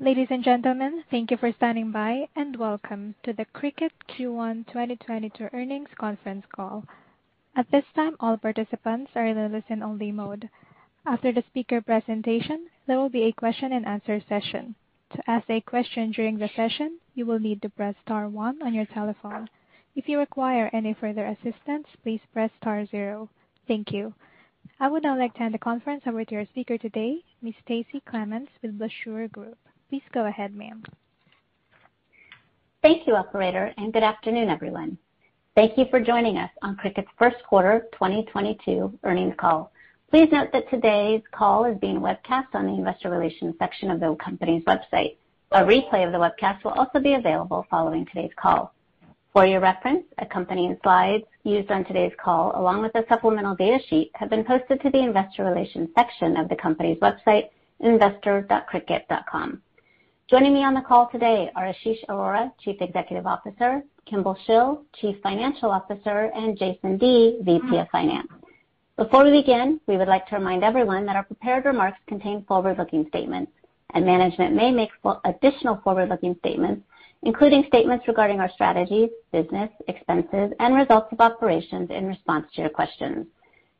Ladies and gentlemen, thank you for standing by, and welcome to the Cricut Q1 2022 earnings conference call. At this time, all participants are in a listen-only mode. After the speaker presentation, there will be a question-and-answer session. To ask a question during the session, you will need to press star one on your telephone. If you require any further assistance, please press star zero. Thank you. I would now like to hand the conference over to our speaker today, Ms. Stacie Clements with Blueshirt Group. Please go ahead, ma'am. Thank you, operator, and good afternoon, everyone. Thank you for joining us on Cricut's first quarter 2022 earnings call. Please note that today's call is being webcast on the investor relations section of the company's website. A replay of the webcast will also be available following today's call. For your reference, accompanying slides used on today's call, along with a supplemental data sheet, have been posted to the investor relations section of the company's website, investor.cricut.com. Joining me on the call today are Ashish Arora, Chief Executive Officer, Kimball Shill, Chief Financial Officer, and Jason Dea, VP of Finance. Before we begin, we would like to remind everyone that our prepared remarks contain forward-looking statements, and management may make additional forward-looking statements, including statements regarding our strategies, business, expenses, and results of operations in response to your questions.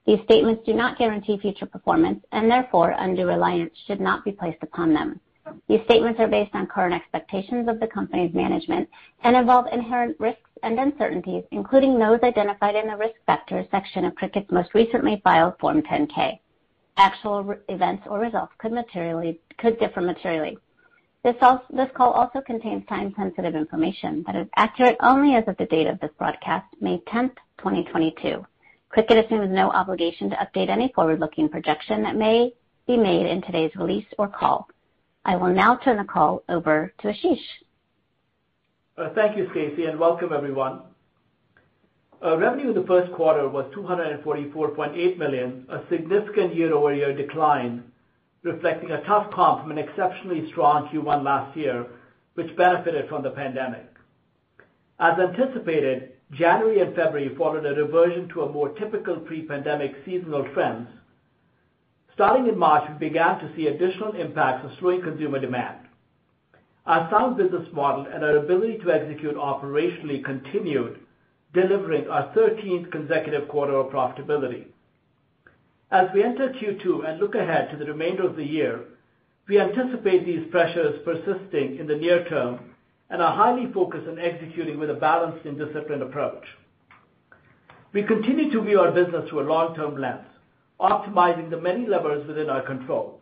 These statements do not guarantee future performance, and therefore, undue reliance should not be placed upon them. These statements are based on current expectations of the company's management and involve inherent risks and uncertainties, including those identified in the Risk Factors section of Cricut's most recently filed Form 10-K. Actual events or results could materially could differ materially. This call also contains time-sensitive information that is accurate only as of the date of this broadcast, May 10th, 2022. Cricut assumes no obligation to update any forward-looking projection that may be made in today's release or call. I will now turn the call over to Ashish. Uh, thank you, Stacie, and welcome everyone. Uh, revenue in the first quarter was 244.8 million, a significant year-over-year decline, reflecting a tough comp from an exceptionally strong Q1 last year, which benefited from the pandemic. As anticipated, January and February followed a reversion to a more typical pre-pandemic seasonal trends. Starting in March, we began to see additional impacts of slowing consumer demand. Our sound business model and our ability to execute operationally continued, delivering our 13th consecutive quarter of profitability. As we enter Q2 and look ahead to the remainder of the year, we anticipate these pressures persisting in the near term and are highly focused on executing with a balanced and disciplined approach. We continue to view our business through a long-term lens, optimizing the many levers within our control.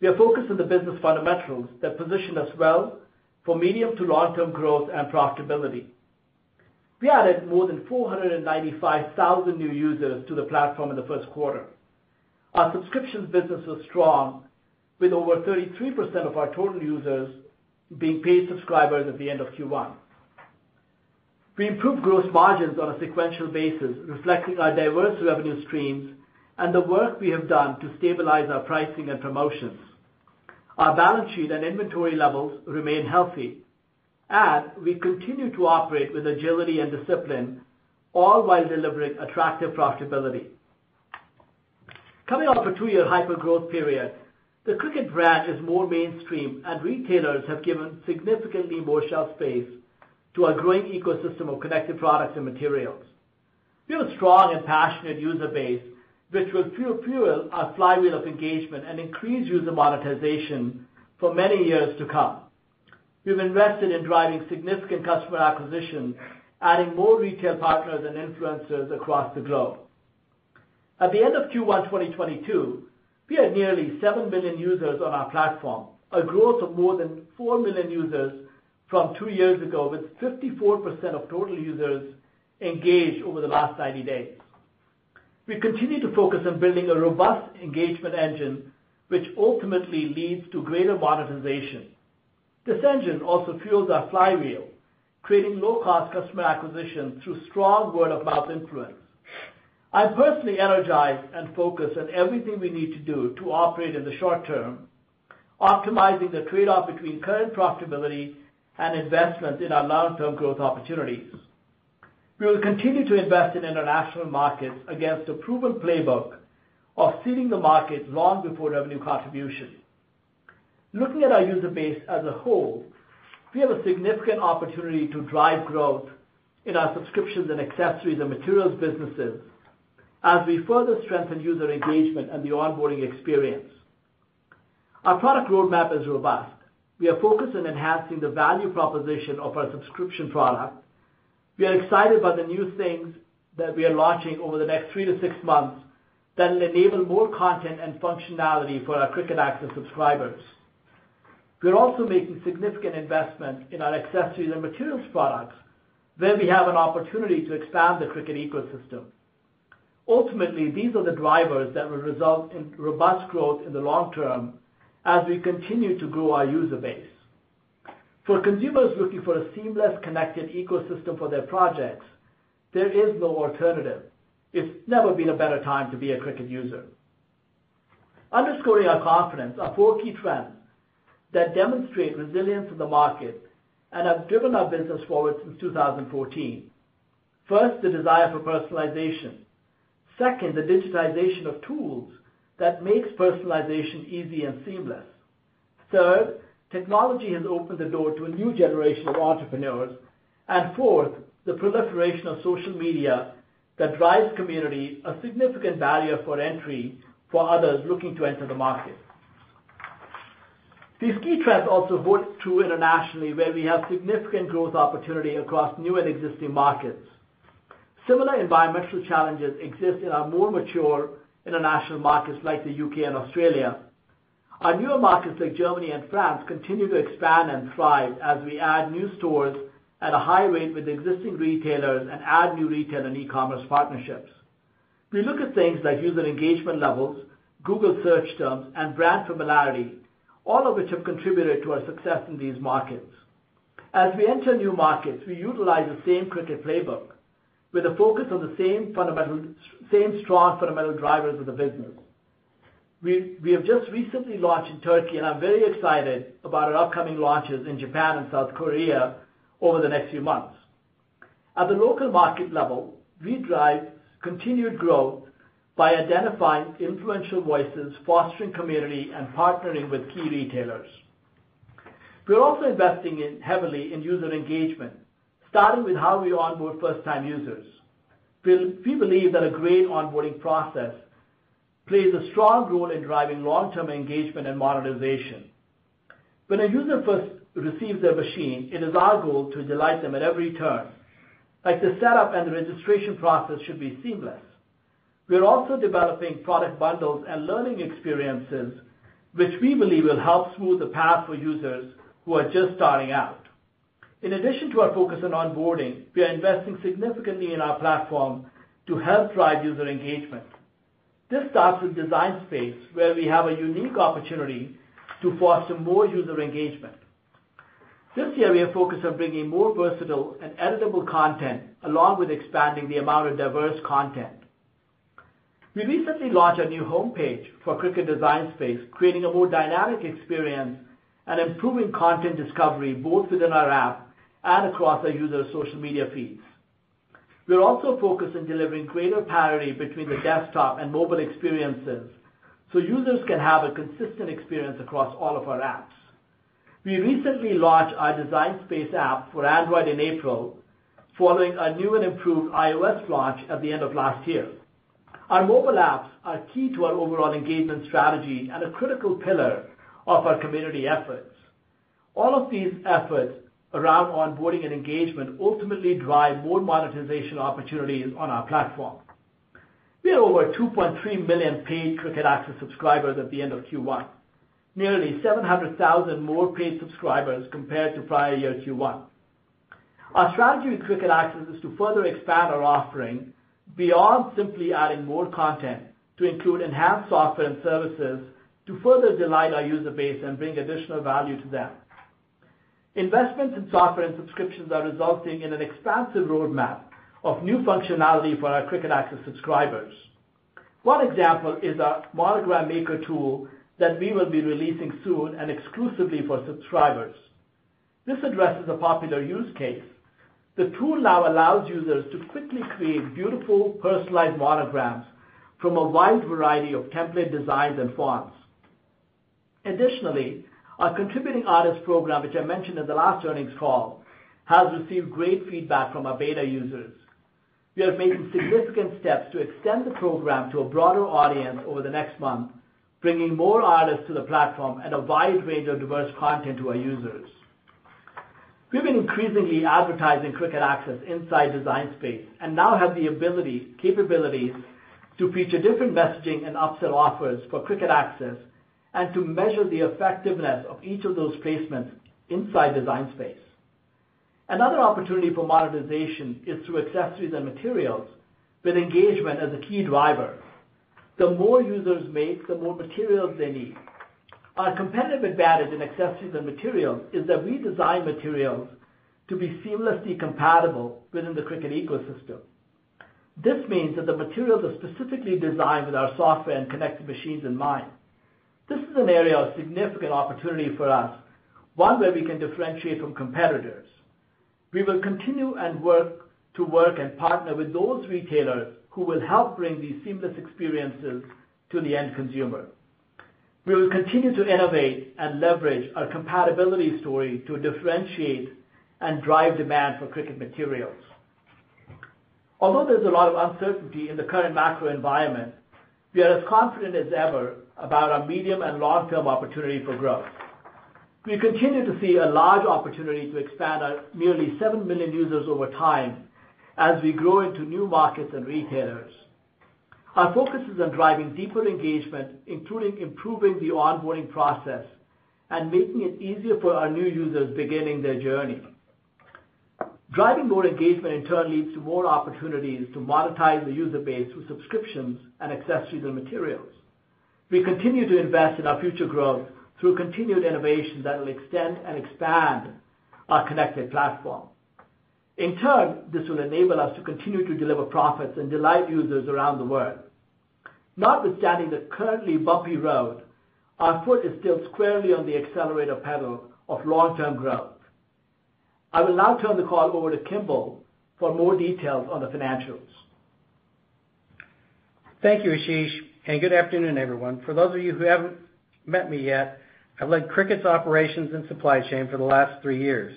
We are focused on the business fundamentals that position us well for medium to long-term growth and profitability. We added more than 495,000 new users to the platform in the first quarter. Our subscriptions business was strong, with over 33% of our total users being paid subscribers at the end of Q1. We improved gross margins on a sequential basis, reflecting our diverse revenue streams and the work we have done to stabilize our pricing and promotions. Our balance sheet and inventory levels remain healthy, and we continue to operate with agility and discipline, all while delivering attractive profitability. Coming off a two-year hyper-growth period, the Cricut brand is more mainstream, and retailers have given significantly more shelf space to our growing ecosystem of connected products and materials. We have a strong and passionate user base, which will fuel our flywheel of engagement and increase user monetization for many years to come. We've invested in driving significant customer acquisition, adding more retail partners and influencers across the globe. At the end of Q1 2022, we had nearly 7 million users on our platform, a growth of more than 4 million users from two years ago, with 54% of total users engaged over the last 90 days. We continue to focus on building a robust engagement engine, which ultimately leads to greater monetization. This engine also fuels our flywheel, creating low-cost customer acquisition through strong word-of-mouth influence. I'm personally energized and focused on everything we need to do to operate in the short term, optimizing the trade-off between current profitability and investment in our long-term growth opportunities. We will continue to invest in international markets against a proven playbook of seeding the market long before revenue contribution. Looking at our user base as a whole, we have a significant opportunity to drive growth in our subscriptions and accessories and materials businesses as we further strengthen user engagement and the onboarding experience. Our product roadmap is robust. We are focused on enhancing the value proposition of our subscription product. We are excited about the new things that we are launching over the next three to six months that will enable more content and functionality for our Cricut Access subscribers. We're also making significant investment in our accessories and materials products, where we have an opportunity to expand the Cricut ecosystem. Ultimately, these are the drivers that will result in robust growth in the long term as we continue to grow our user base. For consumers looking for a seamless, connected ecosystem for their projects, there is no alternative. It's never been a better time to be a Cricut user. Underscoring our confidence are four key trends that demonstrate resilience in the market and have driven our business forward since 2014. First, the desire for personalization. Second, the digitization of tools that makes personalization easy and seamless. Third, technology has opened the door to a new generation of entrepreneurs. Fourth, the proliferation of social media that drives community, a significant barrier for entry for others looking to enter the market. These key trends also hold true internationally, where we have significant growth opportunity across new and existing markets. Similar environmental challenges exist in our more mature international markets like the U.K. and Australia. Our newer markets like Germany and France continue to expand and thrive as we add new stores at a high rate with existing retailers and add new retail and e-commerce partnerships. We look at things like user engagement levels, Google search terms, and brand familiarity, all of which have contributed to our success in these markets. As we enter new markets, we utilize the same Cricut playbook with a focus on the same fundamental same strong fundamental drivers of the business. We have just recently launched in Turkey, and I'm very excited about our upcoming launches in Japan and South Korea over the next few months. At the local market level, we drive continued growth by identifying influential voices, fostering community, and partnering with key retailers. We're also investing heavily in user engagement, starting with how we onboard first-time users. We believe that a great onboarding process plays a strong role in driving long-term engagement and monetization. When a user first receives their machine, it is our goal to delight them at every turn. Like the setup and the registration process should be seamless. We are also developing product bundles and learning experiences, which we believe will help smooth the path for users who are just starting out. In addition to our focus on onboarding, we are investing significantly in our platform to help drive user engagement. This starts with Design Space, where we have a unique opportunity to foster more user engagement. This year, we are focused on bringing more versatile and editable content, along with expanding the amount of diverse content. We recently launched a new homepage for Cricut Design Space, creating a more dynamic experience and improving content discovery both within our app and across our users' social media feeds. We are also focused on delivering greater parity between the desktop and mobile experiences so users can have a consistent experience across all of our apps. We recently launched our Design Space app for Android in April, following a new and improved iOS launch at the end of last year. Our mobile apps are key to our overall engagement strategy and a critical pillar of our community efforts. All of these efforts around onboarding and engagement ultimately drive more monetization opportunities on our platform. We have over 2.3 million paid Cricut Access subscribers at the end of Q1, nearly 700,000 more paid subscribers compared to prior year Q1. Our strategy with Cricut Access is to further expand our offering beyond simply adding more content to include enhanced software and services to further delight our user base and bring additional value to them. Investments in software and subscriptions are resulting in an expansive roadmap of new functionality for our Cricut Access subscribers. One example is our Monogram Maker tool that we will be releasing soon and exclusively for subscribers. This addresses a popular use case. The tool now allows users to quickly create beautiful, personalized monograms from a wide variety of template designs and fonts. Additionally, Our contributing artist program, which I mentioned in the last earnings call, has received great feedback from our beta users. We are making significant steps to extend the program to a broader audience over the next month, bringing more artists to the platform and a wide range of diverse content to our users. We've been increasingly advertising Cricut Access inside Design Space and now have the ability capabilities to feature different messaging and upsell offers for Cricut Access and to measure the effectiveness of each of those placements inside Design Space. Another opportunity for monetization is through accessories and materials, with engagement as a key driver. The more users make, the more materials they need. Our competitive advantage in accessories and materials is that we design materials to be seamlessly compatible within the Cricut ecosystem. This means that the materials are specifically designed with our software and connected machines in mind. This is an area of significant opportunity for us, one where we can differentiate from competitors. We will continue and work to work and partner with those retailers who will help bring these seamless experiences to the end consumer. We will continue to innovate and leverage our compatibility story to differentiate and drive demand for Cricut materials. Although there's a lot of uncertainty in the current macro environment, we are as confident as ever about our medium and long-term opportunity for growth. We continue to see a large opportunity to expand our nearly 7 million users over time as we grow into new markets and retailers. Our focus is on driving deeper engagement, including improving the onboarding process and making it easier for our new users beginning their journey. Driving more engagement in turn leads to more opportunities to monetize the user base through subscriptions and accessories and materials. We continue to invest in our future growth through continued innovation that will extend and expand our connected platform. In turn, this will enable us to continue to deliver profits and delight users around the world. Notwithstanding the currently bumpy road, our foot is still squarely on the accelerator pedal of long-term growth. I will now turn the call over to Kimball for more details on the financials. Thank you, Ashish, and good afternoon, everyone. For those of you who haven't met me yet, I've led Cricut's operations and supply chain for the last three years.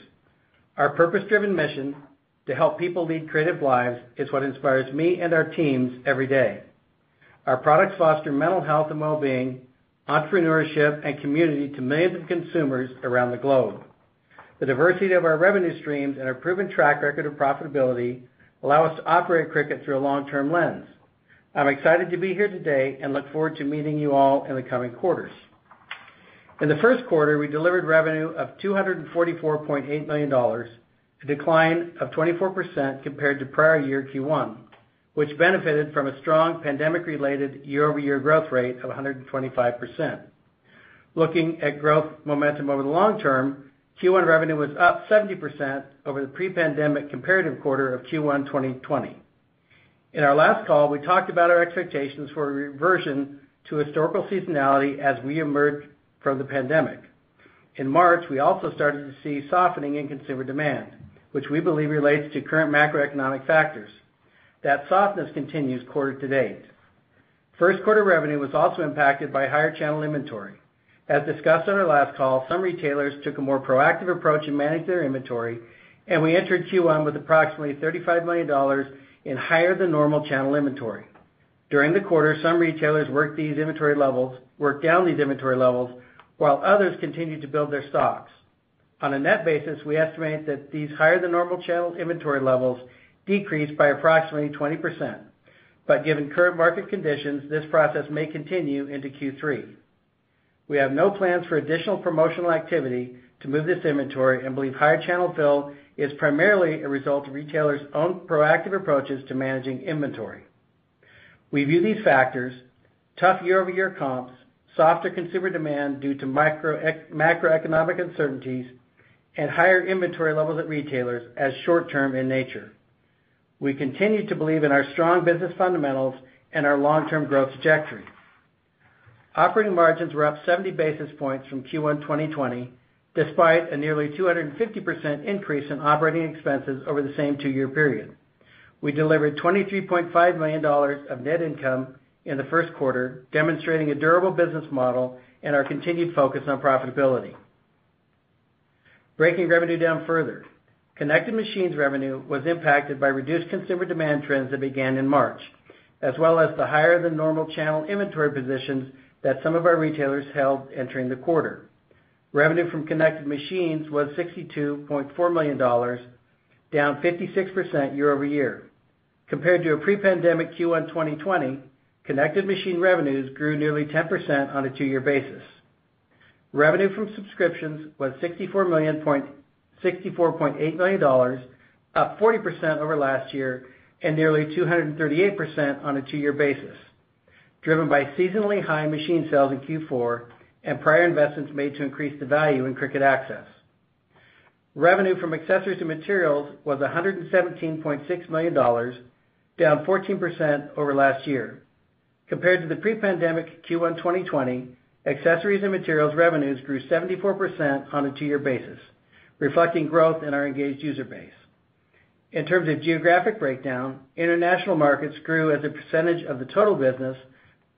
Our purpose-driven mission to help people lead creative lives is what inspires me and our teams every day. Our products foster mental health and well-being, entrepreneurship, and community to millions of consumers around the globe. The diversity of our revenue streams and our proven track record of profitability allow us to operate Cricut through a long-term lens. I'm excited to be here today and look forward to meeting you all in the coming quarters. In the first quarter, we delivered revenue of $244.8 million, a decline of 24% compared to prior year Q1, which benefited from a strong pandemic-related year-over-year growth rate of 125%. Looking at growth momentum over the long term, Q1 revenue was up 70% over the pre-pandemic comparative quarter of Q1 2020. In our last call, we talked about our expectations for a reversion to historical seasonality as we emerge from the pandemic. In March, we also started to see softening in consumer demand, which we believe relates to current macroeconomic factors. That softness continues quarter to date. First quarter revenue was also impacted by higher channel inventory. As discussed on our last call, some retailers took a more proactive approach in managing their inventory, and we entered Q1 with approximately $35 million in higher than normal channel inventory. During the quarter, some retailers worked these inventory levels, worked down these inventory levels, while others continued to build their stocks. On a net basis, we estimate that these higher than normal channel inventory levels decreased by approximately 20%. But given current market conditions, this process may continue into Q3. We have no plans for additional promotional activity to move this inventory and believe higher channel fill is primarily a result of retailers' own proactive approaches to managing inventory. We view these factors, tough year-over-year comps, softer consumer demand due to macroeconomic uncertainties, and higher inventory levels at retailers as short-term in nature. We continue to believe in our strong business fundamentals and our long-term growth trajectory. Operating margins were up 70 basis points from Q1 2020, despite a nearly 250% increase in operating expenses over the same two-year period. We delivered $23.5 million of net income in the first quarter, demonstrating a durable business model and our continued focus on profitability. Breaking revenue down further, connected machines revenue was impacted by reduced consumer demand trends that began in March, as well as the higher than normal channel inventory positions that some of our retailers held entering the quarter. Revenue from connected machines was $62.4 million, down 56% year-over-year. Compared to a pre-pandemic Q1 2020, connected machine revenues grew nearly 10% on a two-year basis. Revenue from subscriptions was $64.8 million, up 40% over last year and nearly 238% on a two-year basis, driven by seasonally high machine sales in Q4 and prior investments made to increase the value in Cricut Access. Revenue from accessories and materials was $117.6 million, down 14% over last year. Compared to the pre-pandemic Q1 2020, accessories and materials revenues grew 74% on a two-year basis, reflecting growth in our engaged user base. In terms of geographic breakdown, international markets grew as a percentage of the total business,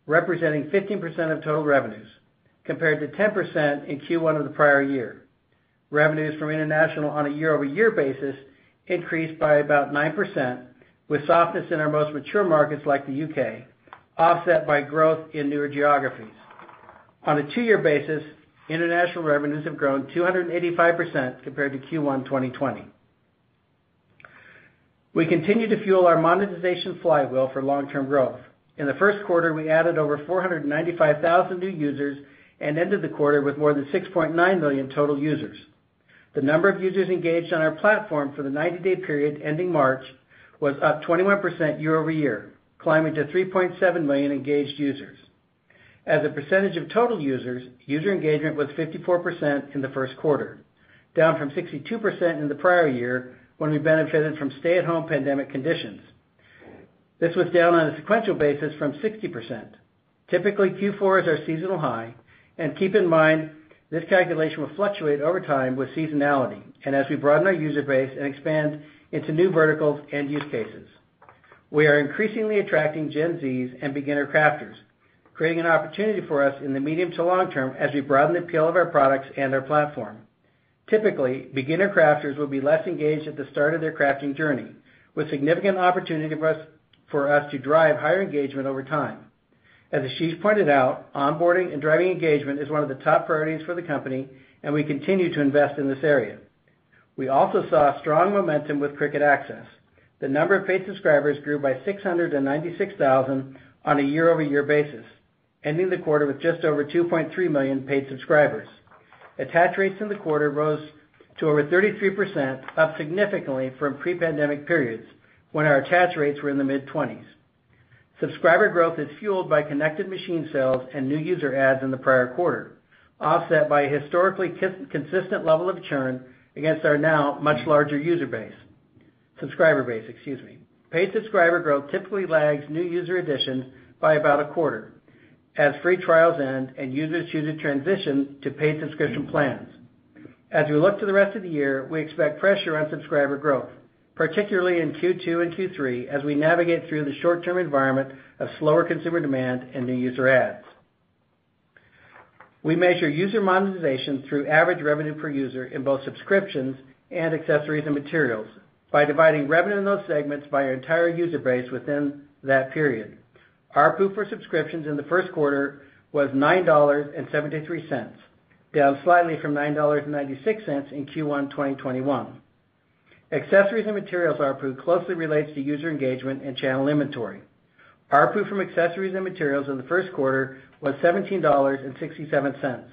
representing 15% of total revenues, compared to 10% in Q1 of the prior year. Revenues from international on a year-over-year basis increased by about 9%, with softness in our most mature markets like the U.K., offset by growth in newer geographies. On a two-year basis, international revenues have grown 285% compared to Q1 2020. We continue to fuel our monetization flywheel for long-term growth. In the first quarter, we added over 495,000 new users and ended the quarter with more than 6.9 million total users. The number of users engaged on our platform for the 90-day period ending March was up 21% year-over-year, climbing to 3.7 million engaged users. As a percentage of total users, user engagement was 54% in the first quarter, down from 62% in the prior year when we benefited from stay-at-home pandemic conditions. This was down on a sequential basis from 60%. Typically, Q4 is our seasonal high, keep in mind, this calculation will fluctuate over time with seasonality and as we broaden our user base and expand into new verticals and use cases. We are increasingly attracting Gen Zs and beginner crafters, creating an opportunity for us in the medium to long term as we broaden the appeal of our products and our platform. Typically, beginner crafters will be less engaged at the start of their crafting journey, with significant opportunity for us to drive higher engagement over time. As Ashish pointed out, onboarding and driving engagement is one of the top priorities for the company, and we continue to invest in this area. We also saw strong momentum with Cricut Access. The number of paid subscribers grew by 696,000 on a year-over-year basis, ending the quarter with just over 2.3 million paid subscribers. Attach rates in the quarter rose to over 33%, up significantly from pre-pandemic periods when our attach rates were in the mid-20s. Subscriber growth is fueled by connected machine sales and new user adds in the prior quarter, offset by a historically consistent level of churn against our now much larger user base. subscriber base, excuse me. Paid subscriber growth typically lags new user additions by about a quarter as free trials end and users choose to transition to paid subscription plans. As we look to the rest of the year, we expect pressure on subscriber growth, particularly in Q2 and Q3, as we navigate through the short-term environment of slower consumer demand and new user adds. We measure user monetization through average revenue per user in both subscriptions and accessories and materials by dividing revenue in those segments by our entire user base within that period. ARPU for subscriptions in the first quarter was $9.73, down slightly from $9.96 in Q1 2021. Accessories and materials ARPU closely relates to user engagement and channel inventory. ARPU from accessories and materials in the first quarter was $17.67.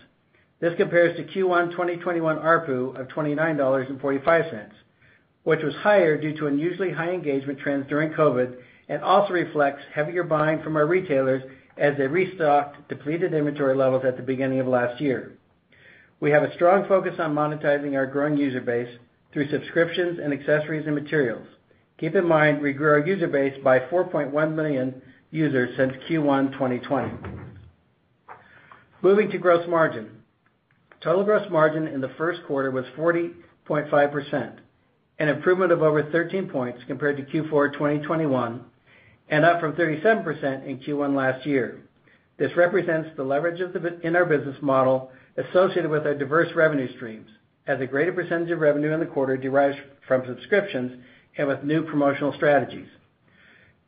This compares to Q1 2021 ARPU of $29.45, which was higher due to unusually high engagement trends during COVID and also reflects heavier buying from our retailers as they restocked depleted inventory levels at the beginning of last year. We have a strong focus on monetizing our growing user base through subscriptions and accessories and materials. Keep in mind, we grew our user base by 4.1 million users since Q1 2020. Moving to gross margin. Total gross margin in the first quarter was 40.5%, an improvement of over 13 points compared to Q4 2021, and up from 37% in Q1 last year. This represents the leverage in our business model associated with our diverse revenue streams, as a greater percentage of revenue in the quarter derives from subscriptions and with new promotional strategies.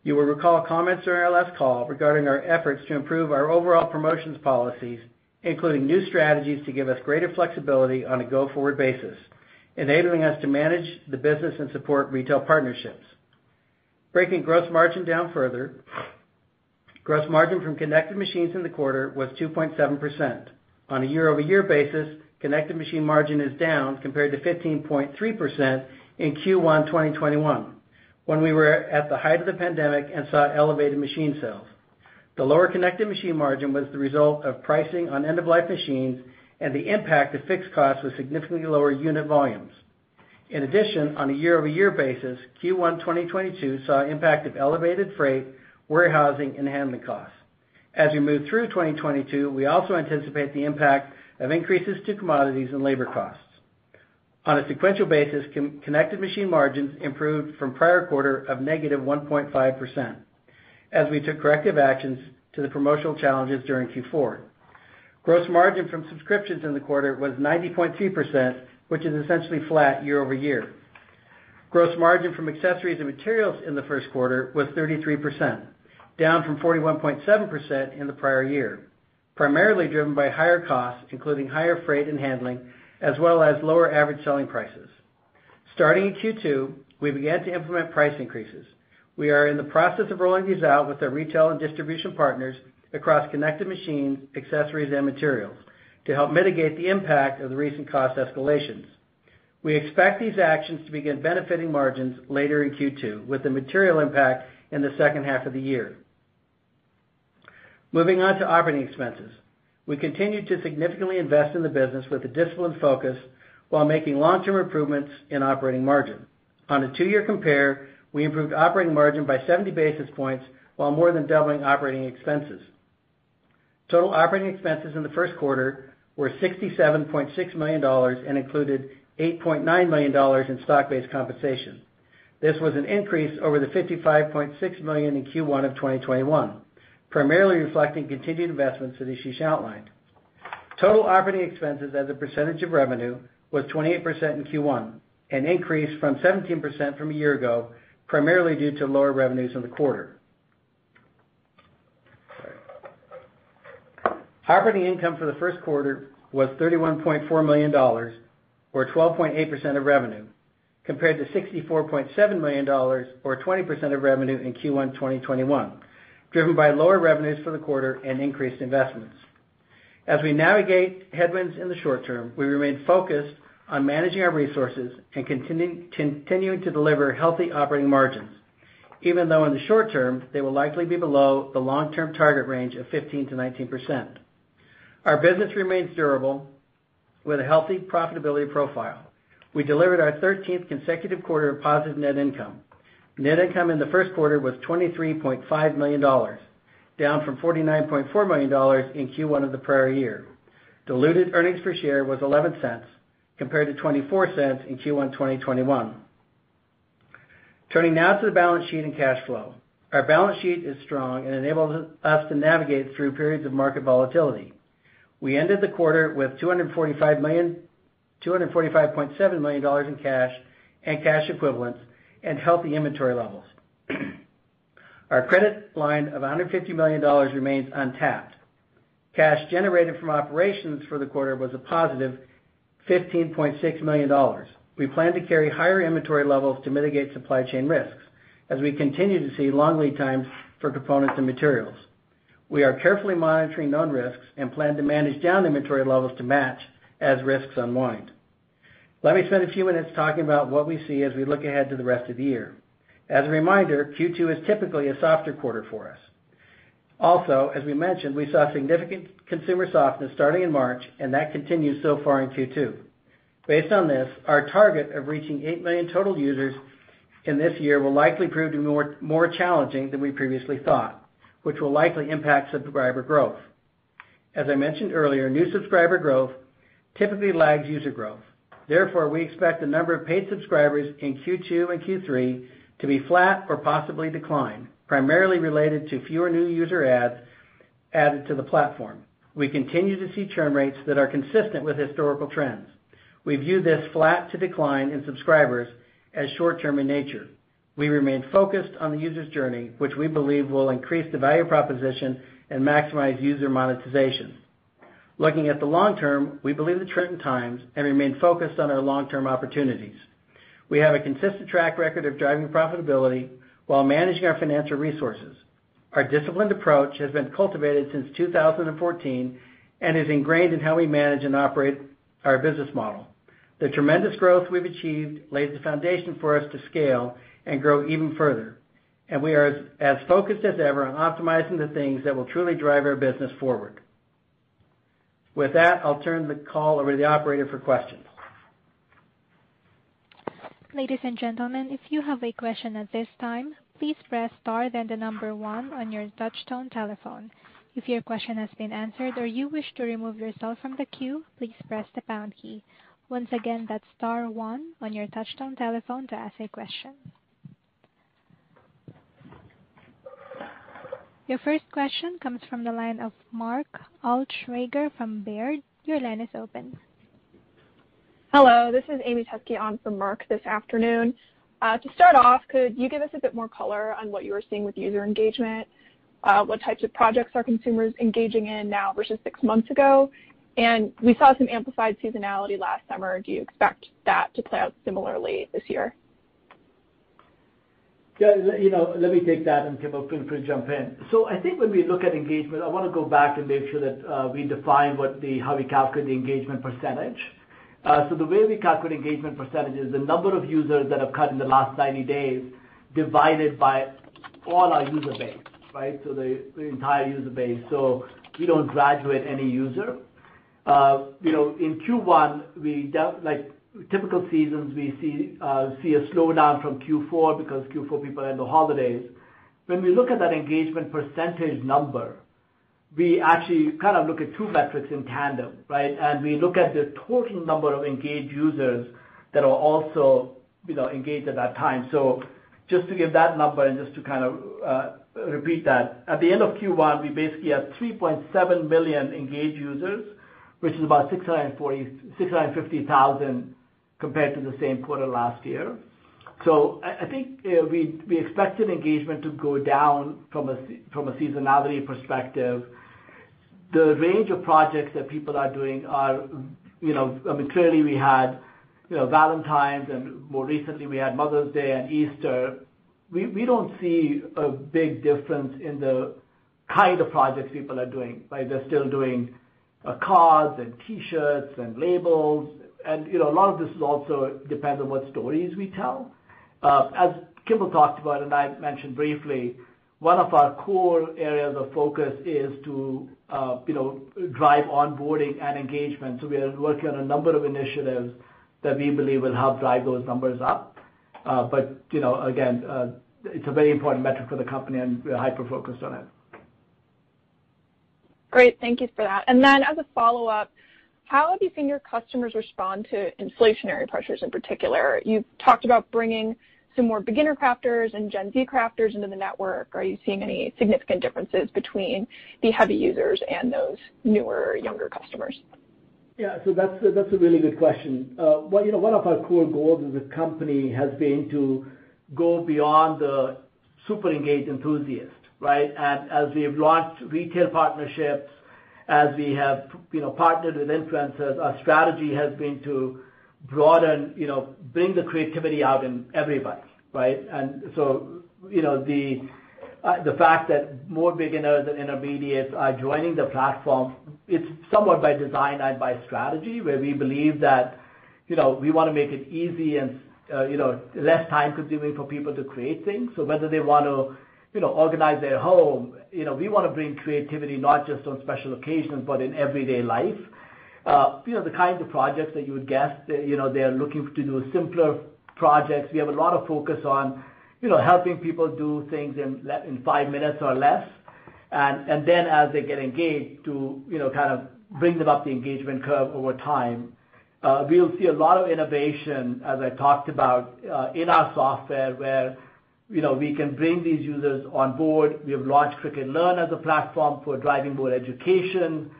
You will recall comments during our last call regarding our efforts to improve our overall promotions policies, including new strategies to give us greater flexibility on a go-forward basis, enabling us to manage the business and support retail partnerships. Breaking gross margin down further, gross margin from connected machines in the quarter was 2.7%. On a year-over-year basis, connected machine margin is down compared to 15.3% in Q1 2021, when we were at the height of the pandemic and saw elevated machine sales. The lower connected machine margin was the result of pricing on end-of-life machines and the impact of fixed costs with significantly lower unit volumes. In addition, on a year-over-year basis, Q1 2022 saw impact of elevated freight, warehousing, and handling costs. As we move through 2022, we also anticipate the impact of increases to commodities and labor costs. On a sequential basis, connected machine margins improved from prior quarter of -1.5% as we took corrective actions to the promotional challenges during Q4. Gross margin from subscriptions in the quarter was 90.3%, which is essentially flat year-over-year. Gross margin from accessories and materials in the first quarter was 33%, down from 41.7% in the prior year, primarily driven by higher costs, including higher freight and handling, as well as lower average selling prices. Starting in Q2, we began to implement price increases. We are in the process of rolling these out with our retail and distribution partners across connected machines, accessories, and materials to help mitigate the impact of the recent cost escalations. We expect these actions to begin benefiting margins later in Q2, with the material impact in the second half of the year. Moving on to operating expenses. We continue to significantly invest in the business with a disciplined focus while making long-term improvements in operating margin. On a two-year compare, we improved operating margin by 70 basis points while more than doubling operating expenses. Total operating expenses in the first quarter were $67.6 million and included $8.9 million in stock-based compensation. This was an increase over the 55.6 million in Q1 of 2021, primarily reflecting continued investments that Ashish outlined. Total operating expenses as a percentage of revenue was 28% in Q1, an increase from 17% from a year ago, primarily due to lower revenues in the quarter. Operating income for the first quarter was $31.4 million, or 12.8% of revenue, compared to $64.7 million or 20% of revenue in Q1 2021, driven by lower revenues for the quarter and increased investments. As we navigate headwinds in the short term, we remain focused on managing our resources and continuing to deliver healthy operating margins, even though in the short term, they will likely be below the long-term target range of 15%-19%. Our business remains durable with a healthy profitability profile. We delivered our 13th consecutive quarter of positive net income. Net income in the first quarter was $23.5 million, down from $49.4 million in Q1 of the prior year. Diluted earnings per share was $0.11 compared to $0.24 in Q1 2021. Turning now to the balance sheet and cash flow. Our balance sheet is strong and enables us to navigate through periods of market volatility. We ended the quarter with $245.7 million in cash and cash equivalents and healthy inventory levels. Our credit line of $150 million remains untapped. Cash generated from operations for the quarter was a positive $15.6 million. We plan to carry higher inventory levels to mitigate supply chain risks as we continue to see long lead times for components and materials. We are carefully monitoring known risks and plan to manage down inventory levels to match as risks unwind. Let me spend a few minutes talking about what we see as we look ahead to the rest of the year. As a reminder, Q2 is typically a softer quarter for us. Also, as we mentioned, we saw significant consumer softness starting in March, and that continues so far in Q2. Based on this, our target of reaching 8 million total users in this year will likely prove to be more challenging than we previously thought, which will likely impact subscriber growth. As I mentioned earlier, new subscriber growth typically lags user growth. Therefore, we expect the number of paid subscribers in Q2 and Q3 to be flat or possibly decline, primarily related to fewer new user adds added to the platform. We continue to see churn rates that are consistent with historical trends. We view this flat to decline in subscribers as short-term in nature. We remain focused on the user's journey, which we believe will increase the value proposition and maximize user monetization. Looking at the long term, we believe the trend in times and remain focused on our long-term opportunities. We have a consistent track record of driving profitability while managing our financial resources. Our disciplined approach has been cultivated since 2014 and is ingrained in how we manage and operate our business model. The tremendous growth we've achieved lays the foundation for us to scale and grow even further, and we are as focused as ever on optimizing the things that will truly drive our business forward. With that, I'll turn the call over to the operator for questions. Ladies and gentlemen, if you have a question at this time, please press star then the number one on your touchtone telephone. If your question has been answered or you wish to remove yourself from the queue, please press the pound key. Once again, that's star one on your touchtone telephone to ask a question. Your first question comes from the line of Mark Altschwager from Baird. Your line is open. Hello, this is Amy Teske on for Mark this afternoon. Uh, to start off, could you give us a bit more color on what you are seeing with user engagement? Uh, what types of projects are consumers engaging in now versus six months ago? And we saw some amplified seasonality last summer. Do you expect that to play out similarly this year? Yeah, you know, let me take that, and Kimball, feel free to jump in. So I think when we look at engagement, I wanna go back and make sure that we define what the how we calculate the engagement percentage. Uh so the way we calculate engagement percentage is the number of users that have cut in the last 90 days divided by all our user base, right? So the entire user base. So we don't graduate any user. Uh you know, in Q1, we dou like typical seasons, we see uh, a slowdown from Q4 because Q4 people are in the holidays. When we look at that engagement percentage number, we actually kind of look at two metrics in tandem, right? And we look at the total number of engaged users that are also, engaged at that time. So just to give that number and just to kind of uh, repeat that, at the end of Q1, we basically have 3.7 million engaged users, which is about 650,000 compared to the same quarter last year. So I think uh, we we expected engagement to go down from a c from a seasonality perspective. The range of projects that people are doing are, you know, I mean, clearly we had, you know, Valentine's, and more recently we had Mother's Day and Easter. We we don't see a big difference in the kind of projects people are doing? They're still doing uh, cards and T-shirts and labels. And you know, a lot of this also depends on what stories we tell. Uh, as Kimball talked about, and I mentioned briefly, one of our core areas of focus is to, uh, you know, drive onboarding and engagement. So we are working on a number of initiatives that we believe will help drive those numbers up. Uh but you know, again, uh, it's a very important metric for the company, and we're hyper-focused on it. Great. Thank you for that. And then as a follow-up, how have you seen your customers respond to inflationary pressures in particular? You've talked about bringing some more beginner crafters and Gen Z crafters into the network. Are you seeing any significant differences between the heavy users and those newer, younger customers? Yeah. So that's a really good question. Uh, well, you know, one of our core goals as a company has been to go beyond the super engaged enthusiast, right? And as we've launched retail partnerships, as we have, you know, partnered with influencers, our strategy has been to broaden, you know, bring the creativity out in everybody, right? And so you know, the uh, the fact that more beginners and intermediates are joining the platform, it's somewhat by design and by strategy, where we believe that, you know, we wanna make it easy and, uh, you know, less time-consuming for people to create things. So whether they want to, organize their home, you know, we wanna bring creativity not just on special occasions, but in everyday life. Uh, you know, the kinds of projects that you would guess, you know, they're looking to do simpler projects. We have a lot of focus on, you know, helping people do things in five minutes or less. And and then as they get engaged to, you know, kind of bring them up the engagement curve over time. Uh, we'll see a lot of innovation, as I talked about, uh, in our software, where, you know, we can bring these users on board. We have launched Cricut Learn as a platform for driving more education,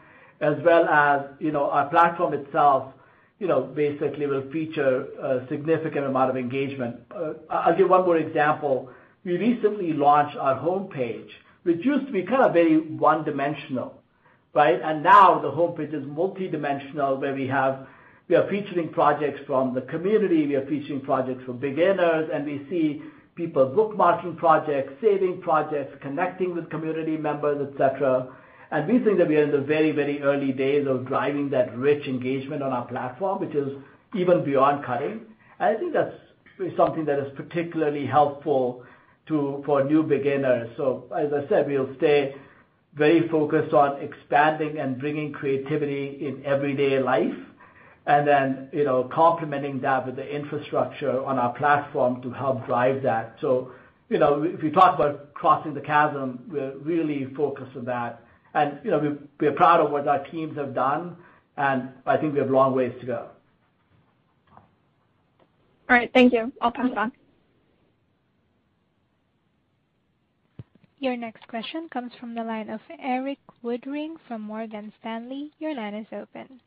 as well as, you know, our platform itself you know, basically will feature a significant amount of engagement. Uh, I'll give one more example. We recently launched our homepage, which used to be kind of very one-dimensional, right? And now the homepage is multidimensional, where we have we are featuring projects from the community, we are featuring projects for beginners, and we see people bookmarking projects, saving projects, connecting with community members, et cetera. And we think that we are in the very very early days of driving that rich engagement on our platform, which is even beyond cutting. And I think that's something that is particularly helpful to for new beginners. So as I said, we'll stay very focused on expanding and bringing creativity in everyday life, and then you know complementing that with the infrastructure on our platform to help drive that. So, you know, if you talk about crossing the chasm, we're really focused on that. And you know, We're proud of what our teams have done, and I think we have a long ways to go. All right. Thank you. I'll pass it on. Your next question comes from the line of Erik Woodring from Morgan Stanley. Your line is open.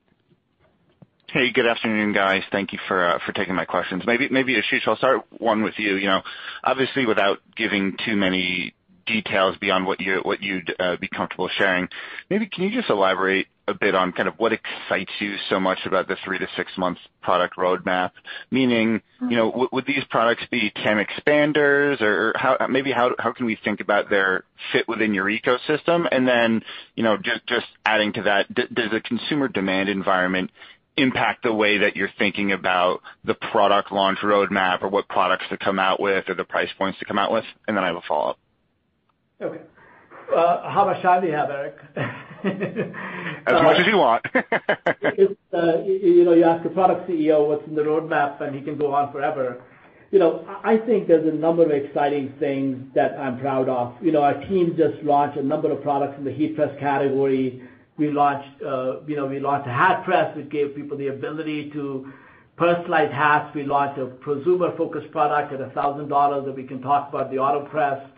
Hey, good afternoon, guys. Thank you for uh for taking my questions. Maybe, maybe Ashish, I'll start one with you. You know, obviously, without giving too many details beyond what you'd be comfortable sharing, maybe can you just elaborate a bit on kind of what excites you so much about the three to six months product roadmap? Meaning, you know, would these products be TAM expanders? Or how maybe how how can we think about their fit within your ecosystem? And then, you know, just just adding to that, does the consumer demand environment impact the way that you're thinking about the product launch roadmap or what products to come out with or the price points to come out with? And then I have a follow-up. Okay. Uh, how much time do you have, Erik? As much as you want. Uh, you know, you ask a product CEO what's in the roadmap, and he can go on forever. You know, I think there's a number of exciting things that I'm proud of. You know, our team just launched a number of products in the heat press category. We launched uh you know, we launched a hat press, which gave people the ability to personalize hats. We launched a prosumer-focused product at $1,000 that we can talk about, the Auto AutoPress.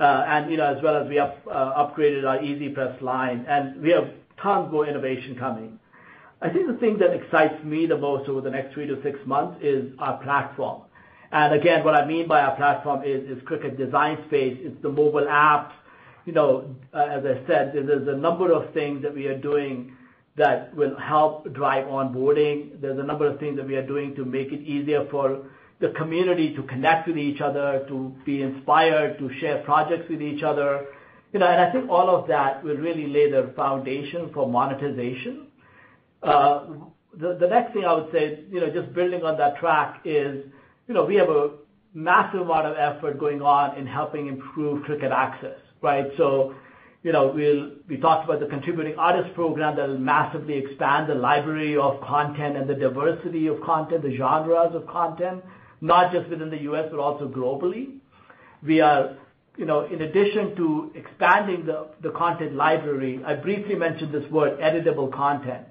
As well as we have upgraded our EasyPress line, and we have tons more innovation coming. I think the thing that excites me the most over the next three to six months is our platform. And again, what I mean by our platform is Cricut Design Space. It's the mobile apps. As I said, there's a number of things that we are doing that will help drive onboarding. There's a number of things that we are doing to make it easier for the community to connect with each other, to be inspired, to share projects with each other. You know, and I think all of that will really lay the foundation for monetization. Uh the next thing I would say, you know, just building on that track is, you know, we have a massive amount of effort going on in helping improve Cricut Access, right? So you know, We we talked about the Contributing Artist Program that will massively expand the library of content and the diversity of content, the genres of content, not just within the U.S., but also globally. We are, you know, in addition to expanding the content library, I briefly mentioned this word, editable content.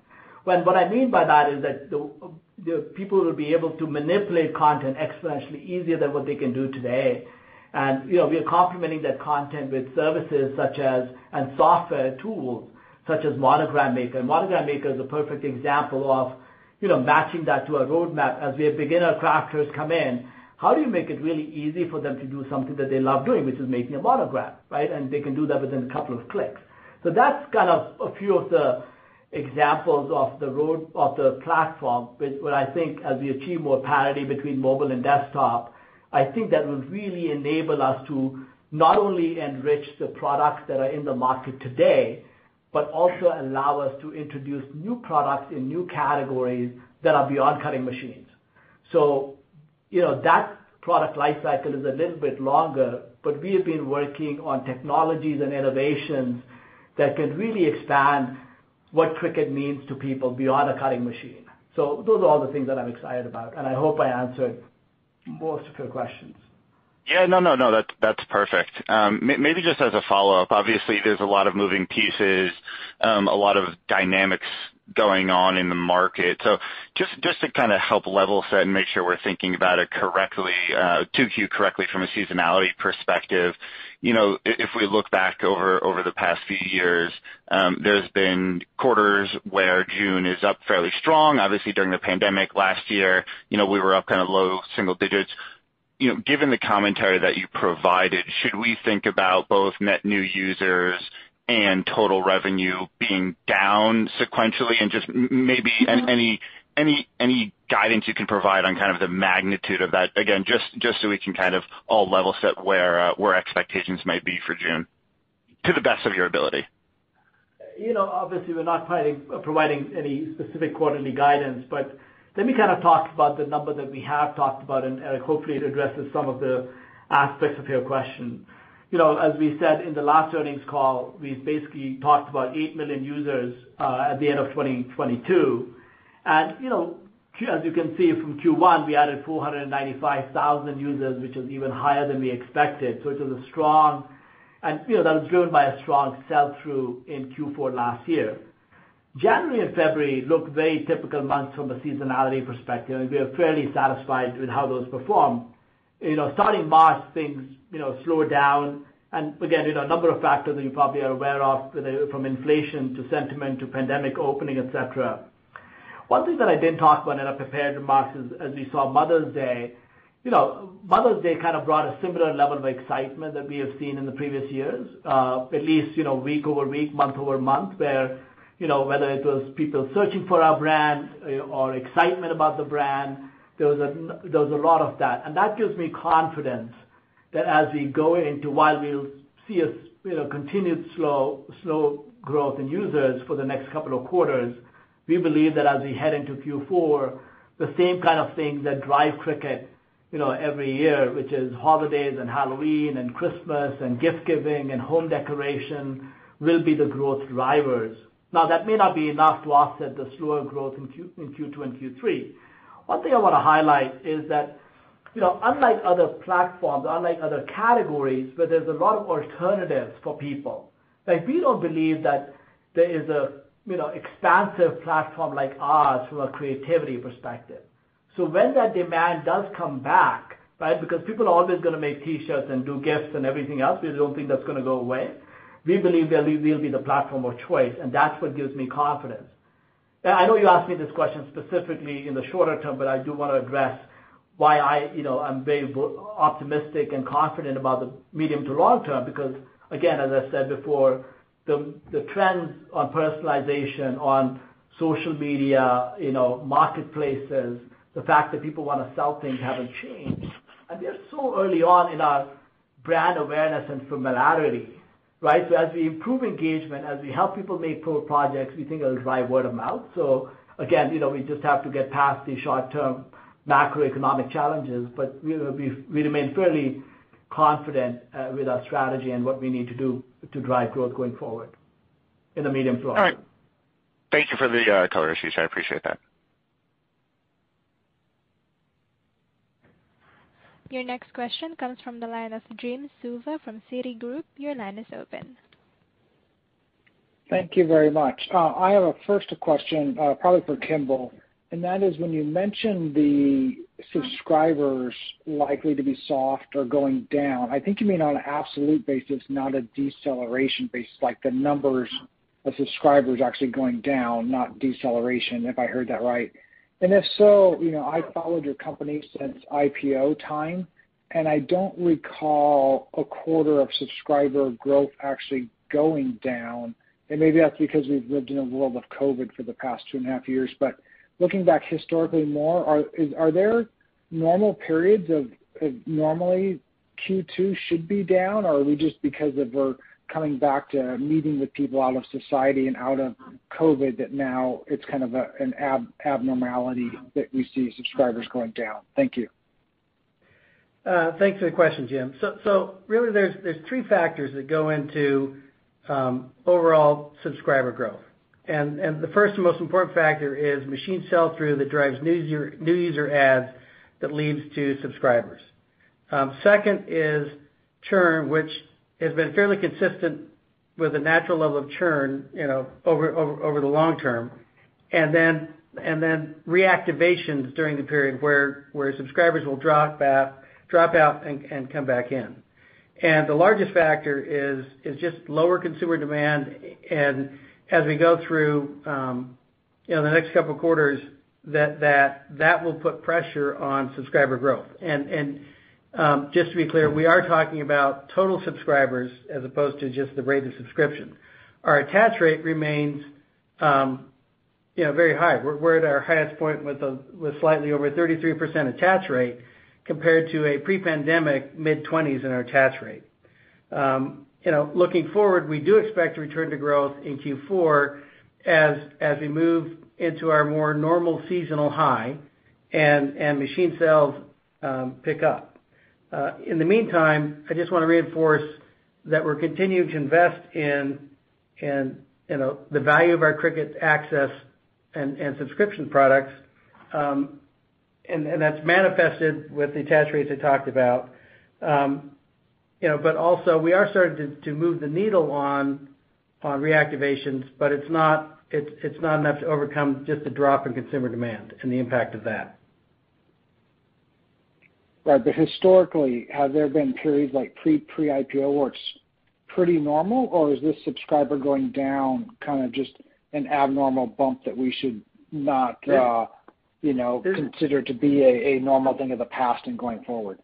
When what I mean by that is that the people will be able to manipulate content exponentially easier than what they can do today. And you know, we are complementing that content with services such as and software tools such as Monogram Maker. Monogram Maker is a perfect example of you know matching that to a roadmap. As we have beginner crafters come in, how do you make it really easy for them to do something that they love doing, which is making a monogram, right? And they can do that within a couple of clicks. So that's kind of a few of the examples of the road of the platform, where I think as we achieve more parity between mobile and desktop, I think that will really enable us to not only enrich the products that are in the market today, but also allow us to introduce new products in new categories that are beyond cutting machines. So, you know, that product life cycle is a little bit longer, but we have been working on technologies and innovations that can really expand what Cricut means to people beyond a cutting machine. So those are all the things that I'm excited about, and I hope I answered most of your questions. Yeah. No, no, no, that's that's perfect. Um maybe just as a follow-up, obviously, there's a lot of moving pieces, um, a lot of dynamics going on in the market. So just just to kind of help level set and make sure we're thinking about it correctly, 2Q correctly from a seasonality perspective. You know, if we look back over over the past few years, um there's been quarters where June is up fairly strong. Obviously, during the pandemic last year, you know, we were up kind of low single digits. You know, given the commentary that you provided, should we think about both net new users and total revenue being down sequentially? And just maybe any any any guidance you can provide on kind of the magnitude of that, again, just just so we can kind of all level set where uh where expectations might be for June, to the best of your ability. You know, obviously, we're not providing any specific quarterly guidance, but let me kind of talk about the number that we have talked about, and hopefully it addresses some of the aspects of your question. You know, as we said in the last earnings call, we basically talked about 8 million users uh, at the end of 2022. You know, As you can see from Q1, we added 495,000 users, which is even higher than we expected. So it was a strong, and you know that was driven by a strong sell-through in Q4 last year. January and February look very typical months from a seasonality perspective, and we are fairly satisfied with how those know starting March, things you know slowed down, and again, you know, a number of factors that you probably are aware of, from inflation to sentiment to pandemic opening, et cetera. One thing that I didn't talk about in our prepared remarks is, as we saw Mother's Day. You know, Mother's Day kind of brought a similar level of excitement that we have seen in the previous years, uh, at least you know, week-over-week, month-over-month, where whether it was people searching for our brand uh, or excitement about the brand, there was a n there was a lot of that. And that gives me confidence that as we go into, while we'll see a continued slow slow growth in users for the next couple of quarters, we believe that as we head into Q4, the same kind of things that drive Cricut every year, which is holidays and Halloween and Christmas and gift-giving and home decoration, will be the growth drivers. Now that may not be enough to offset the slower growth in Q2 and Q3. One thing I want to highlight is that you know, unlike other platforms, unlike other categories where there's a lot of alternatives for people, like we don't believe that there is an expansive platform like ours from a creativity perspective. So when that demand does come back, right, because people are always going to make T-shirts and do gifts and everything else, we don't think that's going to go away. We believe that we'll be the platform of choice, and that's what gives me confidence. I know you asked me this question specifically in the shorter term, but I do want to address why I'm very optimistic and confident about the medium to long term, because again, as I said before, the the trends on personalization, on social media, you know, marketplaces, the fact that people want to sell things haven't changed. And We are so early on in our brand awareness and familiarity. As we improve engagement, as we help people make pro projects, we think it'll drive word of mouth. So again, you know, we just have to get past the short-term macroeconomic challenges, but we remain fairly confident uh, with our strategy and what we need to do to drive growth going forward in the medium term. All right. Thank you for the uh, color, Ashish. I appreciate that. Your next question comes from the line of Jim Suva from Citigroup. Your line is open. Thank you very much. Uh, I have a first question, uh, probably for Kimball, and that is when you mentioned the subscribers likely to be soft or going down, I think you mean on an absolute basis, not a deceleration basis, like the numbers of subscribers actually going down, not deceleration, if I heard that right. And if so, you know, I've followed your company since IPO time, and I don't recall a quarter of subscriber growth actually going down. And maybe that's because we've lived in a world of COVID for the past two and a half years. But looking back historically more, are there normal periods of normally Q2 should be down, or are we just because of we're coming back to meeting with people out of society and out of COVID, that now it's kind of an abnormality that we see subscribers going down? Thank you. Uh, thanks for the question, Jim. So really there's three factors that go into um, overall subscriber growth. And and the first and most important factor is machine sell-through that drives new user adds that leads to subscribers. Um, second is churn, which has been fairly consistent with the natural level of churn you know, over over the long term. and then and then reactivations during the period where where subscribers will drop back drop out and and come back in. And the largest factor is is just lower consumer demand. And as we go through um you know the next couple of quarters, that that that will put pressure on subscriber growth. Just to be clear, we are talking about total subscribers as opposed to just the rate of subscription. Our attach rate remains um you know very high. We're at our highest point with a with slightly over 33% attach rate compared to a pre-pandemic mid-20s in our attach rate. Um you know looking forward, we do expect to return to growth in Q4 as as we move into our more normal seasonal high and and machine sales pick up. In the meantime, I just want to reinforce that we're continuing to invest in in you know the value of our Cricut Access and subscription products, Um and that's manifested with the attach rates I talked about. Um you know but also, we are starting to move the needle on on reactivations, but it's not it's it's not enough to overcome just the drop in consumer demand and the impact of that. Right. But historically, have there been periods like pre-IPO where it's pretty normal, or is this subscriber going down kind of just an abnormal bump that we should not uh you know consider to be a normal thing of the past and going forward?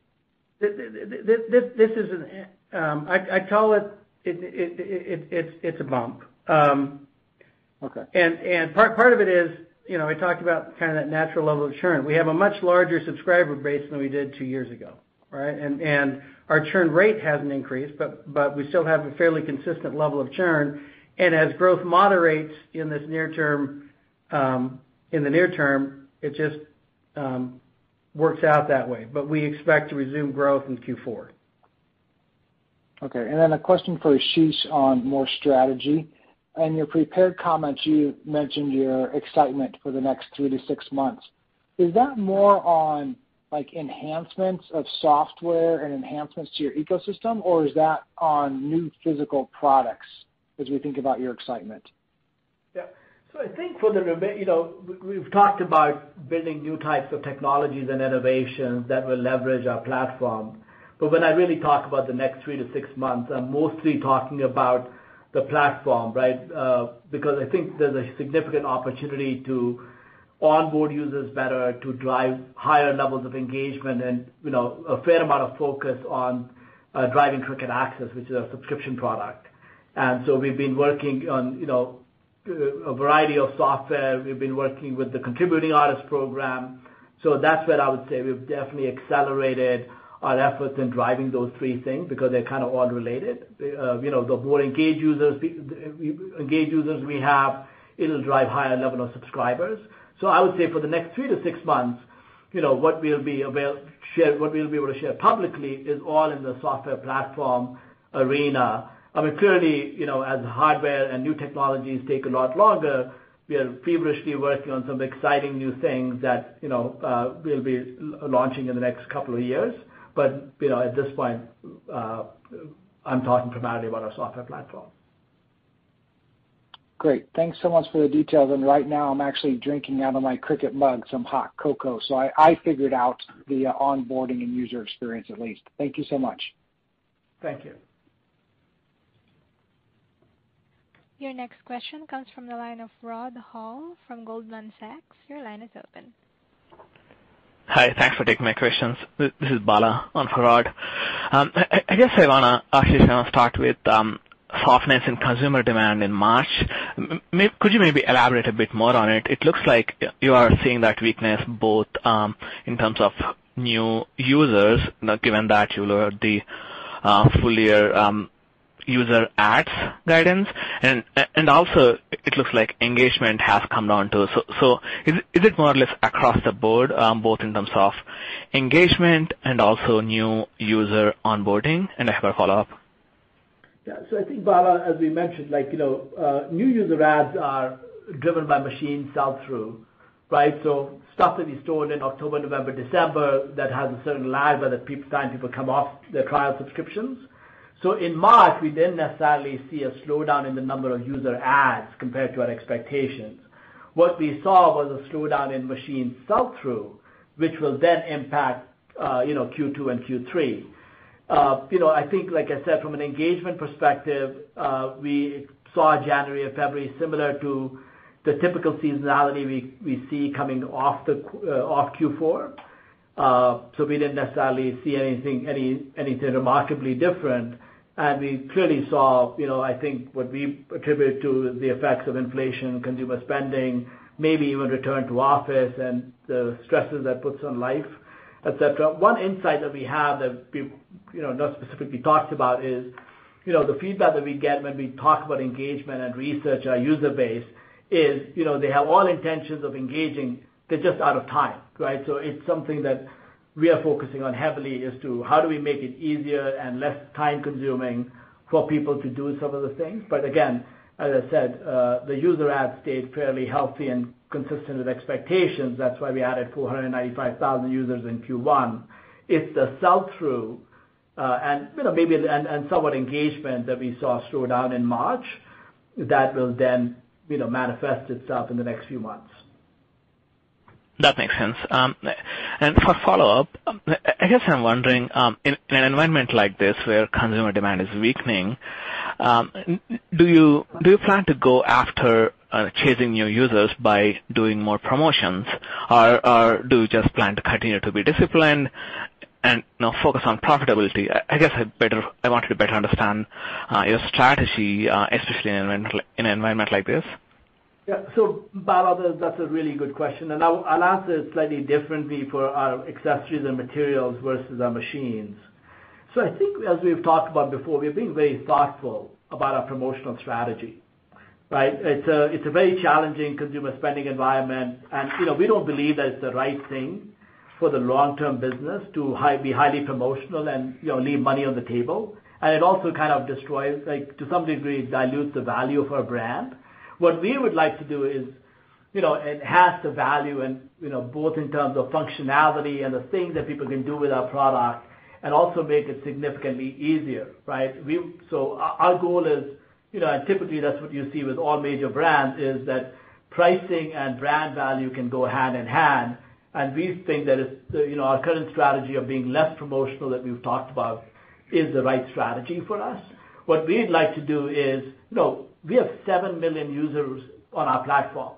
This is an, I call it, it's a bump. Okay. And and part part of it is, I talked about kind of that natural level of churn. We have a much larger subscriber base than we did two years ago, right? And and our churn rate hasn't increased, but but we still have a fairly consistent level of churn. And as growth moderates in this near term um in the near term, it just works out that way. But we expect to resume growth in Q4. Okay. And then a question for Ashish on more strategy. In your prepared comments, you mentioned your excitement for the next three to six months. Is that more on like enhancements of software and enhancements to your ecosystem, or is that on new physical products as we think about your excitement? Yeah. So I think for the rema you know, we've talked about building new types of technologies and innovations that will leverage our platform. But when I really talk about the next three to six months, I'm mostly talking about the platform, right? Uh, because I think there's a significant opportunity to onboard users better, to drive higher levels of engagement, and you know, a fair amount of focus on uh, driving Cricut Access, which is a subscription product. And so we've been working on you know, uh, a variety of software. We've been working with the Contributing Artist Program. So that's where I would say we've definitely accelerated efforts in driving those three things because they're kind of all related. Uh you know the more engaged users we have, it'll drive higher level of subscribers. So I would say for the next three to six months, you know, what we'll be avail share what we'll be able to share publicly is all in the software platform arena. I mean clearly, you know, as hardware and new technologies take a lot longer, we are feverishly working on some exciting new things that you know, uh we'll be launching in the next couple of years. But you know, at this point, uh, I'm talking primarily about our software platform. Great. Thanks so much for the details. And right now, I'm actually drinking out of my Cricut mug some hot cocoa. So I figured out the uh, onboarding and user experience at least. Thank you so much. Thank you. Your next question comes from the line of Rod Hall from Goldman Sachs. Your line is open. Hi. Thanks for taking my questions. This is Bala on for Rod. I guess I want to actually start with um softness in consumer demand in March. Could you maybe elaborate a bit more on it? It looks like you are seeing that weakness both um in terms of new users, given that you lowered the full-year user adds guidance, and also it looks like engagement has come down, too. Is is it more or less across the board, both in terms of engagement and also new user onboarding? And I have a follow-up. Yeah. So I think, Bala, as we mentioned, like you know uh new user adds are driven by machine sell-through, right? So stuff that we stored in October, November, December, that has a certain lag by the time people come off their trial subscriptions. So in March, we didn't necessarily see a slowdown in the number of user adds compared to our expectations. What we saw was a slowdown in machine sell-through, which will then impact uh you know Q2 and Q3. Uh, I think, like I said, from an engagement perspective, uh, we saw January and February similar to the typical seasonality we we see coming off the uh, off Q4. We didn't necessarily see anything any anything remarkably different. And we clearly saw, you know, I think, what we attribute to the effects of inflation, consumer spending, maybe even return to office and the stresses that puts on life, et cetera. One insight that we have that we've not specifically talked about is you know, the feedback that we get when we talk about engagement and research our user base is you know, they have all intentions of engaging, they're just out of time, right? So it's something that we are focusing on heavily as to how do we make it easier and less time-consuming for people to do some of the things. But again, as I said, the user adds stayed fairly healthy and consistent with expectations. That's why we added 495,000 users in Q1. It's the sell-through, uh and you know maybe and somewhat engagement that we saw slow down in March that will then you know manifest itself in the next few months. That makes sense. Um and for follow-up, I guess I'm wondering, um, in an environment like this where consumer demand is weakening, um do you do you plan to go after chasing new users by doing more promotions? Or do you just plan to continue to be disciplined and focus on profitability? I guess I better I wanted to better understand your strategy, especially in an environment like this. Yeah. Bala, that's a really good question, and I'll answer it slightly differently for our accessories and materials versus our machines. So I think as we've talked about before, we're being very thoughtful about our promotional strategy, right? It's a it's a very challenging consumer spending environment, and you know, we don't believe that it's the right thing for the long-term business to be highly promotional and you know leave money on the table. And it also kind of destroys, like to some degree, dilutes the value of our brand. What we would like to do is you know, enhance the value and you know, both in terms of functionality and the things that people can do with our product, and also make it significantly easier, right? We so our goal is, you know, and typically that's what you see with all major brands, is that pricing and brand value can go hand in hand. And we think that our current strategy of being less promotional that we've talked about is the right strategy for us. What we'd like to do is, we have 7 million users on our platform,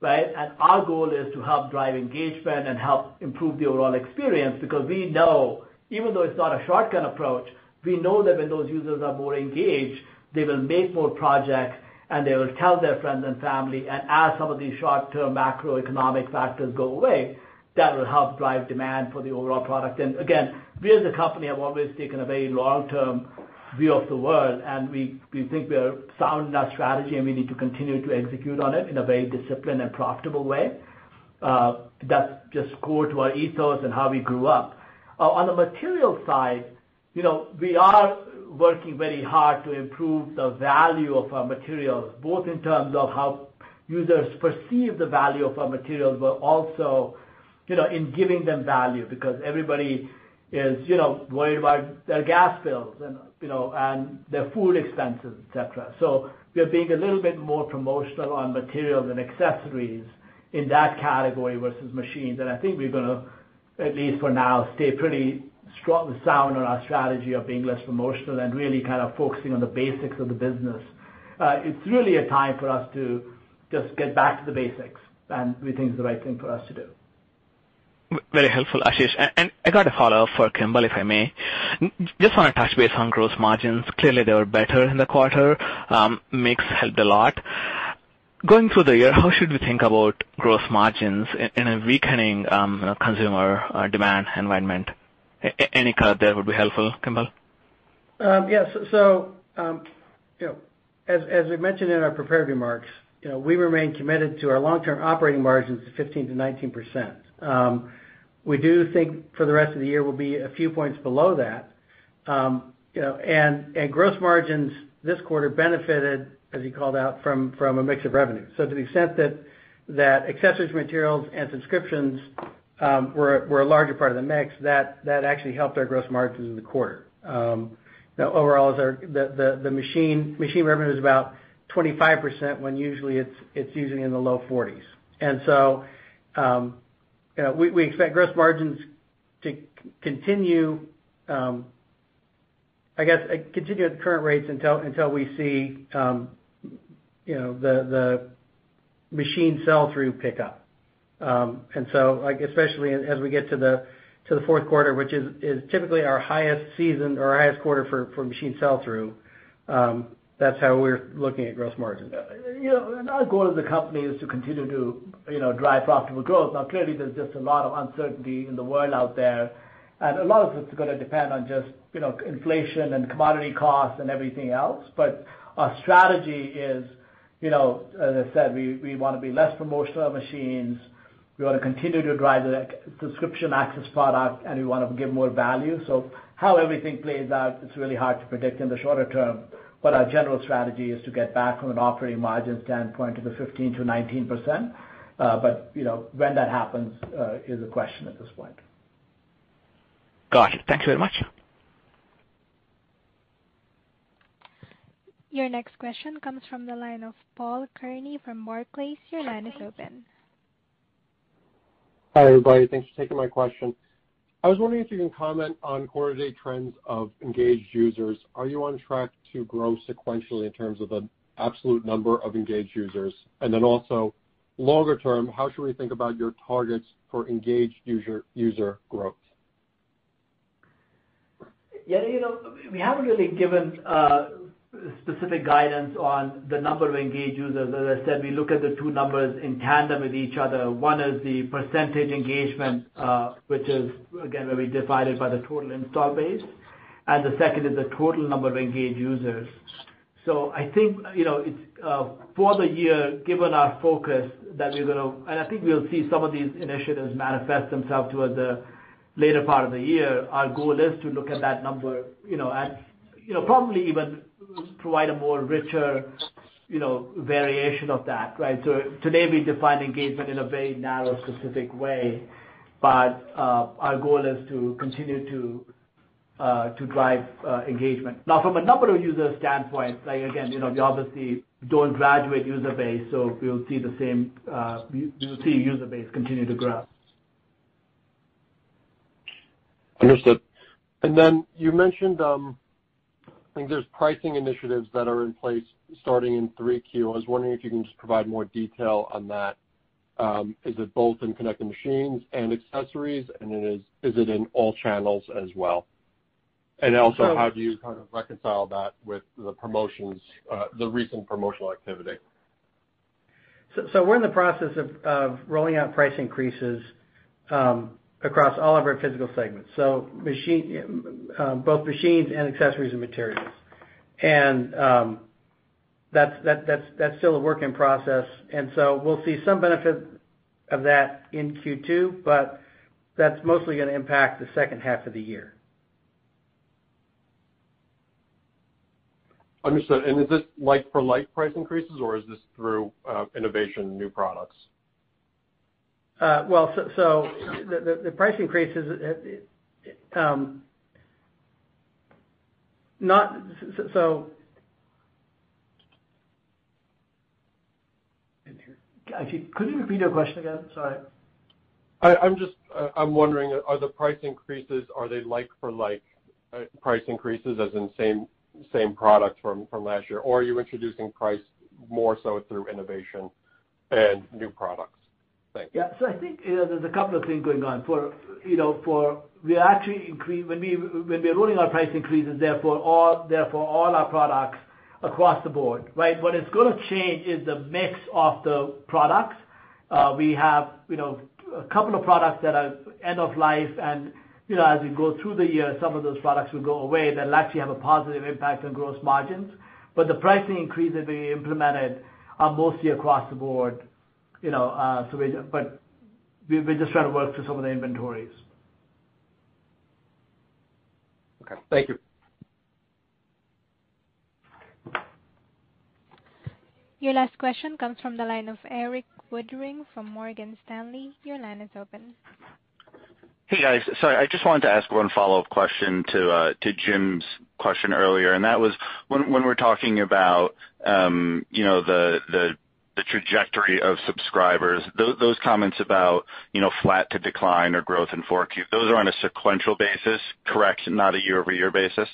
right? And our goal is to help drive engagement and help improve the overall experience because we know, even though it's not a shotgun approach, we know that when those users are more engaged, they will make more projects, and they will tell their friends and family. And as some of these short-term macroeconomic factors go away, that will help drive demand for the overall product. And again, we as a company have always taken a very long-term view of the world, and we think we are sound in our strategy, and we need to continue to execute on it in a very disciplined and profitable way. Uh, that's just core to our ethos and how we grew up. Uh, on the material side, you know, we are working very hard to improve the value of our materials, both in terms of how users perceive the value of our materials, but also you know, in giving them value because everybody is you know, worried about their gas bills and their food expenses, et cetera. We are being a little bit more promotional on materials and accessories in that category versus machines. And I think we're going to, at least for now, stay pretty strong sound on our strategy of being less promotional and really kind of focusing on the basics of the business. Uh, it's really a time for us to just get back to the basics, and we think it's the right thing for us to do. Very helpful, Ashish. And I got a follow-up for Kimball, if I may. Just want to touch base on gross margins. Clearly, they were better in the quarter. Um, mix helped a lot. Going through the year, how should we think about gross margins in a weakening um, consumer uh, demand environment? Any color there would be helpful, Kimball. Um, yes. As as we mentioned in our prepared remarks, we remain committed to our long-term operating margins of 15%-19%. We do think for the rest of the year we'll be a few points below that. Um you know, and gross margins this quarter benefited, as you called out, from from a mix of revenue. So to the extent that that accessories, materials, and subscriptions um were were a larger part of the mix, that actually helped our gross margins in the quarter. Um overall, the the machine machine revenue is about 25% when usually it's it's usually in the low 40s. We expect gross margins to continue um I guess, continue at the current rates until until we see um you know, the the machine sell-through pick up. Um and so I especially as we get to the fourth quarter, which is is typically our highest season or our highest quarter for for machine sell-through, that's how we're looking at gross margins. You know, and our goal as a company is to continue to you know drive profitable growth. Now, clearly, there's just a lot of uncertainty in the world out there, and a lot of it's going to depend on just you know, inflation and commodity costs and everything else. But our strategy is, you know, as I said, we want to be less promotional machines. We want to continue to drive the subscription access product, and we want to give more value. So how everything plays out, it's really hard to predict in the shorter term. But our general strategy is to get back from an operating margin standpoint to the 15%-19%. Uh but you know, when that happens is a question at this point. Got it. Thank you very much. Your next question comes from the line of Paul Kearney from Barclays. Your line is open. Hi, everybody. Thanks for taking my question. I was wondering if you can comment on quarter-to-date trends of engaged users. Are you on track to grow sequentially in terms of the absolute number of engaged users? And then also longer term, how should we think about your targets for engaged user growth? Yeah. You know, we haven't really given uh, specific guidance on the number of engaged users. As I said, we look at the two numbers in tandem with each other. One is the percentage engagement, which is, again, where we divide it by the total install base, and the second is the total number of engaged users. So I think, you know it's uh for the year, given our focus, that we're gonna and I think we'll see some of these initiatives manifest themselves towards the later part of the year. Our goal is to look at that number, you know, and you know, probably even provide a more richer you know variation of that, right? So today, we define engagement in a very narrow, specific way, but uh, our goal is to continue to uh, to drive uh, engagement. Now, from a number of users standpoint, like again, we obviously don't graduate user base, so we'll see the same uh we'll see user base continue to grow. Understood. And then you mentioned, um, I think there's pricing initiatives that are in place starting in 3Q. I was wondering if you can just provide more detail on that. Is it both in connected machines and accessories, and is it in all channels as well? And also, how do you kind of reconcile that with the promotions, uh the recent promotional activity? So so we're in the process of rolling out price increases across all of our physical segments, so both machines and accessories and materials. And um that's still a work in process. And so we'll see some benefit of that in Q2, but that's mostly going to impact the second half of the year. Understood. And is this like-for-like price increases, or is this through innovation, new products? Uh, well, so so the the price increases. Uh, um, not so. Actually, could you repeat your question again? Sorry. I'm just uh I'm wondering, are the price increases, are they like-for-like uh, price increases as in same same product from last year? Or are you introducing price more so through innovation and new products? Thanks. Yeah. I think there's a couple of things going on. For you know, for we're actually when we are rolling our price increases, therefore all therefore all our products across the board, right? What is going to change is the mix of the products. Uh we have you know, a couple of products that are end of life, and you know, as we go through the year, some of those products will go away. That'll actually have a positive impact on gross margins. But the pricing increases we implemented are mostly across the board. We're just trying to work through some of the inventories. Okay. Thank you. Your last question comes from the line of Erik Woodring from Morgan Stanley. Your line is open. Hey, guys. Sorry, I just wanted to ask one follow-up question to uh to Jim's question earlier, and that was when when we're talking about the trajectory of subscribers, those comments about you know, flat to decline or growth in 4Q, those are on a sequential basis, correct? Not a year-over-year basis?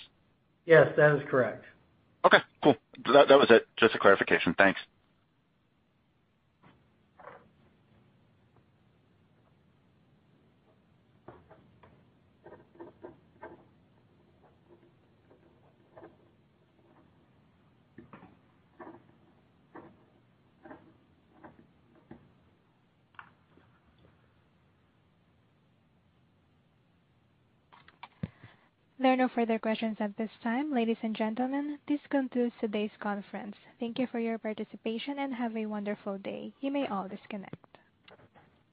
Yes, that is correct. Okay, cool. That was it. Just a clarification. Thanks. There are no further questions at this time. Ladies and gentlemen, this concludes today's conference. Thank you for your participation, and have a wonderful day. You may all disconnect.